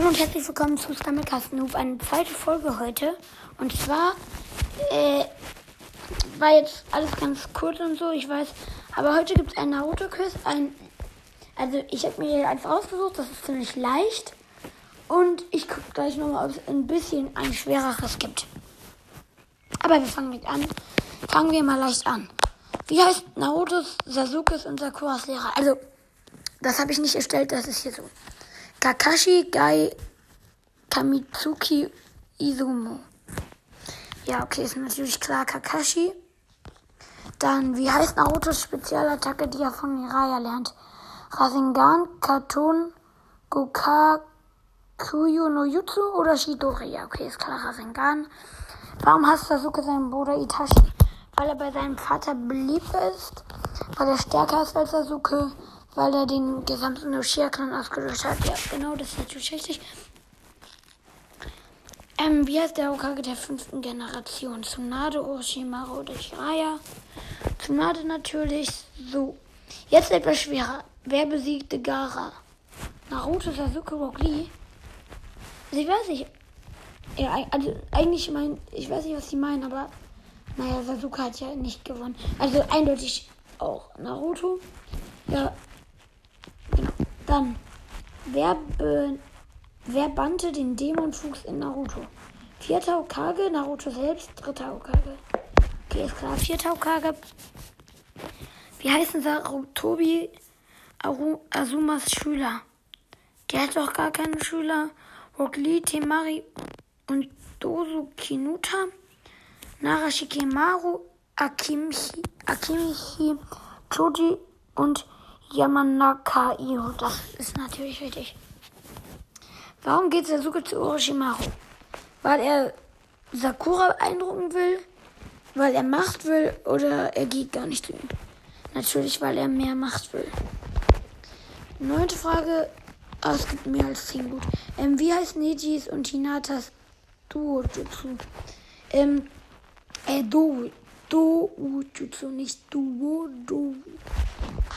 Hallo und herzlich willkommen zu Stammelcast Noob, eine zweite Folge heute. Und zwar äh, war jetzt alles ganz kurz und so, ich weiß. Aber heute gibt es ein Naruto-Quiz. Ein, also ich habe mir eins ausgesucht, das ist ziemlich leicht. Und ich gucke gleich nochmal, ob es ein bisschen ein schwereres gibt. Aber wir fangen mit an. Fangen wir mal leicht an. Wie heißt Narutos, Sasukes und Sakuras Lehrer? Also, das habe ich nicht erstellt, das ist hier so. Kakashi Gai Kamitsuki Izumo. Ja, okay, ist natürlich klar Kakashi. Dann, wie heißt Narutos Spezialattacke, die er von Jiraiya lernt? Rasengan, Katon, Gokakuyo no Jutsu oder Shidori? Ja, okay, ist klar Rasengan. Warum hasst Sasuke seinen Bruder Itachi? Weil er bei seinem Vater beliebt ist, weil er stärker ist als Sasuke, weil er den gesamten Uchiha-Clan ausgelöscht hat. Ja, genau, das ist natürlich richtig. Ähm, wie heißt der Hokage der fünften Generation? Tsunade, Orochimaru oder Jiraiya? Tsunade natürlich so. Jetzt etwas schwerer. Wer besiegte Gara? Naruto, Sasuke, Rock Lee? Also ich weiß nicht. Ja, also eigentlich mein, ich weiß nicht, was sie meinen, aber naja, Sasuke hat ja nicht gewonnen. Also eindeutig auch Naruto. Ja. Dann, wer, be, wer bannte den Dämonfuchs in Naruto? Vierter Hokage, Naruto selbst, dritter Hokage. Okay, ist klar, vierter Hokage. Wie heißen Sarutobi Aru, Azumas Schüler? Der hat doch gar keine Schüler. Rock Lee, Temari und Dosu Kinuta. Narashikemaru, Akimichi, Akimichi, Choji und Yamanaka Io. Das ist natürlich richtig. Warum geht Sasuke zu Orochimaru? Weil er Sakura beeindrucken will, weil er Macht will oder er geht gar nicht zu ihm? Natürlich, weil er mehr Macht will. Neunte Frage. Ah, es gibt mehr als 10 gut. Ähm, wie heißt Nejis und Hinatas Duo-Jutsu? Ähm, äh, Do, Do-Jutsu, nicht Duo, Do.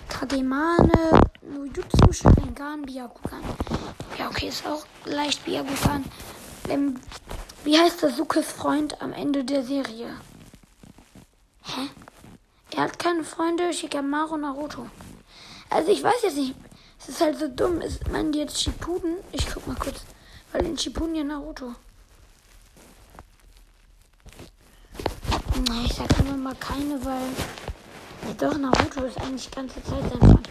Kagemane, Nujutsu, Sharingan, Byakugan. Ja, okay, ist auch leicht Byakugan. Ähm, wie heißt Sasukes Freund am Ende der Serie? Hä? Er hat keine Freunde, Shikamaru, Naruto. Also ich weiß jetzt nicht. Es ist halt so dumm. Ist, die jetzt Shippuden? Ich guck mal kurz. Weil in Shippuden ja Naruto. Na, ich sag immer mal keine, weil. Ja, doch, Naruto ist eigentlich die ganze Zeit sein Freund.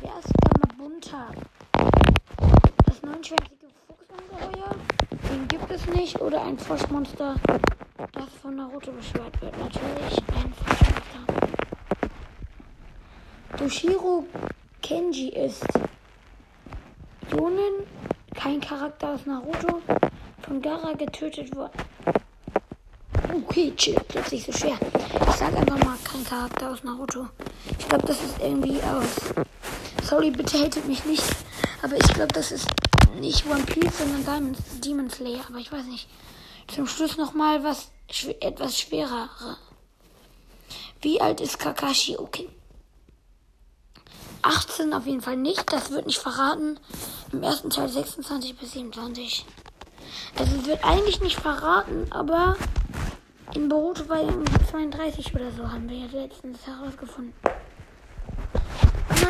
Wer ist Gamabunta? Das neunschwänzige Fuchsungeheuer? Den gibt es nicht. Oder ein Froschmonster, das von Naruto beschwört wird. Natürlich ein Froschmonster. Toshiro Kenji ist Jonen, kein Charakter aus Naruto, von Gara getötet worden. Okay, chill, plötzlich so schwer. Ich sag einfach mal kein Charakter aus Naruto. Ich glaube, das ist irgendwie aus. Sorry, bitte hatet mich nicht. Aber ich glaube, das ist nicht One Piece, sondern Diamond, Demon Slayer. Aber ich weiß nicht. Zum Schluss nochmal was etwas schwerer. Wie alt ist Kakashi? Okay. 18 auf jeden Fall nicht. Das wird nicht verraten. Im ersten Teil 26 bis 27. Also wird eigentlich nicht verraten, aber in Boruto bei 32 oder so haben wir ja letztens herausgefunden.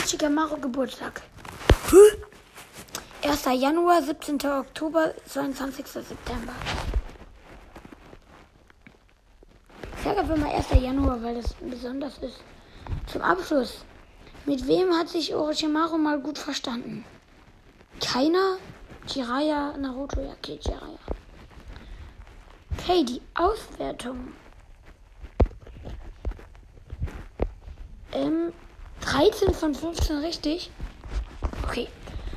Shikamaru Geburtstag? 1. Januar, 17. Oktober, 22. September. Ich sage einfach mal 1. Januar, weil das besonders ist. Zum Abschluss. Mit wem hat sich Orochimaru mal gut verstanden? Keiner? Jiraiya, Naruto, ja, okay, Jiraiya. Okay, die Auswertung. Ähm, 13 von 15 richtig. Okay.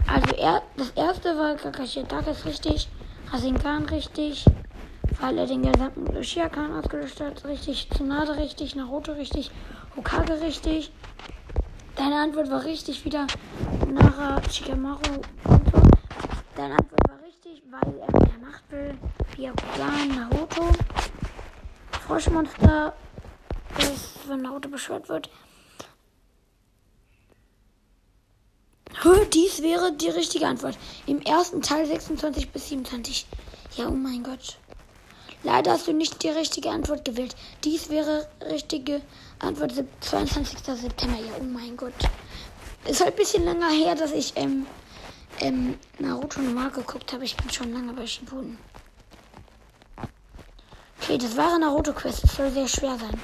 Also er, das erste war Kakashi ist richtig. Rasengan richtig. Weil er den gesamten Uchiha-Kan ausgelöscht hat. Richtig. Tsunade richtig. Naruto richtig. Hokage richtig. Deine Antwort war richtig wieder. Nara Shikamaru. Deine Antwort war richtig, weil er mehr Macht will. Byakugan, Naruto. Froschmonster, das von Naruto beschwört wird. Dies wäre die richtige Antwort. Im ersten Teil 26 bis 27. Ja, oh mein Gott. Leider hast du nicht die richtige Antwort gewählt. Dies wäre richtige Antwort 22. September. Ja, oh mein Gott. Ist halt ein bisschen länger her, dass ich ähm, ähm, Naruto normal geguckt habe. Ich bin schon lange bei Shippuden. Okay, das wahre Naruto-Quest. Das soll sehr schwer sein.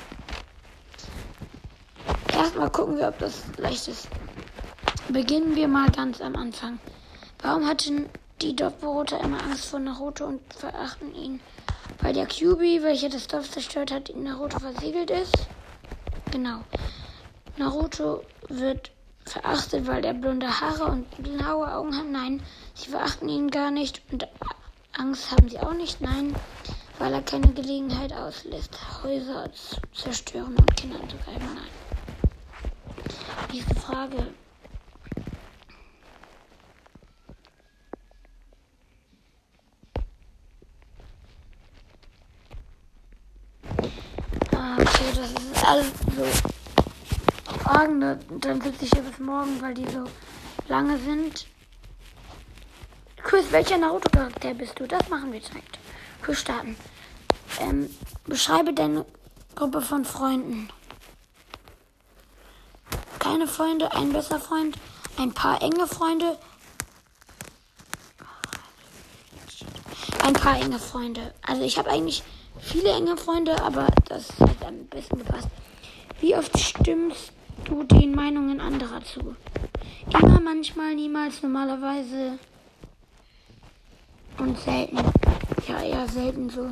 Erstmal gucken wir, ob das leicht ist. Beginnen wir mal ganz am Anfang. Warum hatten die Dorfbewohner immer Angst vor Naruto und verachten ihn? Weil der QB, welcher das Dorf zerstört hat, in Naruto versiegelt ist? Genau. Naruto wird verachtet, weil er blonde Haare und blaue Augen hat? Nein, sie verachten ihn gar nicht und Angst haben sie auch nicht? Nein, weil er keine Gelegenheit auslässt, Häuser zu zerstören und Kinder zu greifen? Nein. Diese Frage Okay, das ist alles so Fragen. Ne? Dann sitze ich hier bis morgen, weil die so lange sind. Quiz, welcher Naruto-Charakter bist du? Das machen wir direkt. Quiz starten. Ähm, beschreibe deine Gruppe von Freunden. Keine Freunde, ein besser Freund, ein paar enge Freunde, ein paar enge Freunde. Also ich habe eigentlich viele enge Freunde, aber das hat am besten gepasst. Wie oft stimmst du den Meinungen anderer zu? Immer, manchmal, niemals, normalerweise und selten. Ja, eher selten so.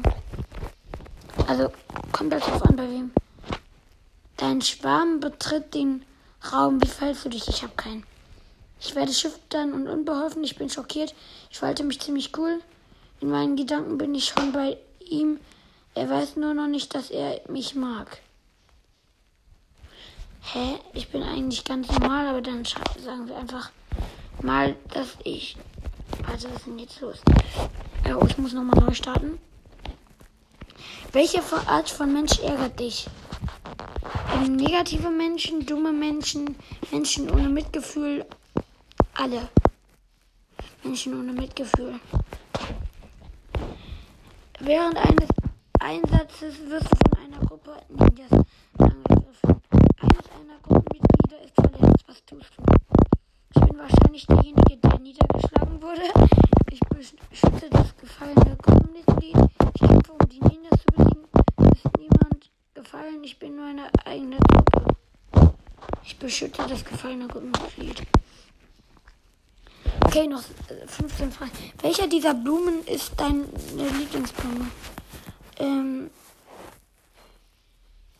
Also kommt das drauf an, bei wem. Dein Schwarm betritt den Raum. Wie fällst du dich? Ich habe keinen. Ich werde schüchtern und unbeholfen. Ich bin schockiert. Ich verhalte mich ziemlich cool. In meinen Gedanken bin ich schon bei ihm. Er weiß nur noch nicht, dass er mich mag. Hä? Ich bin eigentlich ganz normal, aber dann sagen wir einfach mal, dass ich. Warte, was ist denn jetzt los? Oh, ich muss nochmal neu starten. Welche Art von Mensch ärgert dich? Ähm, negative Menschen, dumme Menschen, Menschen ohne Mitgefühl, alle. Menschen ohne Mitgefühl. Während eines Einsatzes wirst du von einer Gruppe Ninjas beschütze das gefallene Gruppenmitglied. Okay, noch 15 Fragen. Welcher dieser Blumen ist deine Lieblingsblume? Ähm,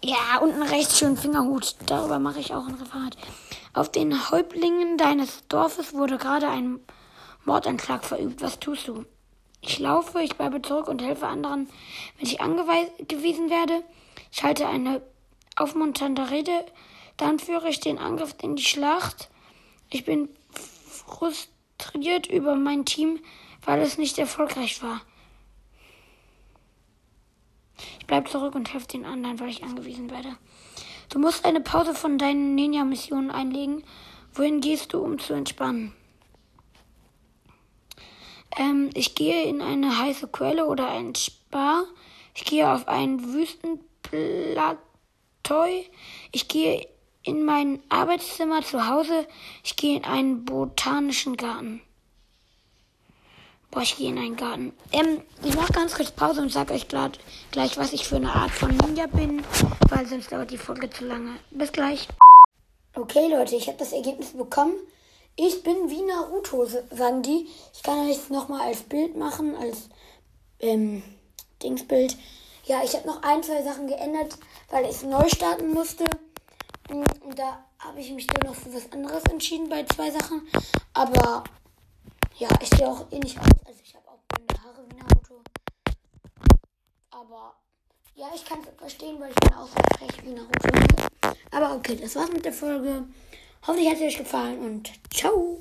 ja, unten rechts schön Fingerhut. Darüber mache ich auch ein Referat. Auf den Häuptlingen deines Dorfes wurde gerade ein Mordanschlag verübt. Was tust du? Ich laufe, ich bleibe zurück und helfe anderen, wenn ich angewiesen werde. Ich halte eine aufmunternde Rede. Dann führe ich den Angriff in die Schlacht. Ich bin frustriert über mein Team, weil es nicht erfolgreich war. Ich bleib zurück und helfe den anderen, weil ich angewiesen werde. Du musst eine Pause von deinen Ninja-Missionen einlegen. Wohin gehst du, um zu entspannen? Ähm, ich gehe in eine heiße Quelle oder ein Spa. Ich gehe auf ein Wüstenplateau. Ich gehe in mein Arbeitszimmer zu Hause. Ich gehe in einen botanischen Garten. Boah, ich gehe in einen Garten. Ähm, ich mache ganz kurz Pause und sage euch grad, gleich, was ich für eine Art von Ninja bin, weil sonst dauert die Folge zu lange. Bis gleich. Okay, Leute, ich habe das Ergebnis bekommen. Ich bin wie Naruto, sagen die. Ich kann euch nochmal als Bild machen, als ähm, Dingsbild. Ja, ich habe noch ein, zwei Sachen geändert, weil ich neu starten musste. Und da habe ich mich dann noch für was anderes entschieden bei zwei Sachen. Aber ja, ich sehe auch ähnlich aus. Also ich habe auch blonde Haare wie Naruto. Aber ja, ich kann es verstehen, weil ich bin auch so frech wie Naruto. Aber okay, das war's mit der Folge. Hoffentlich hat es euch gefallen und ciao.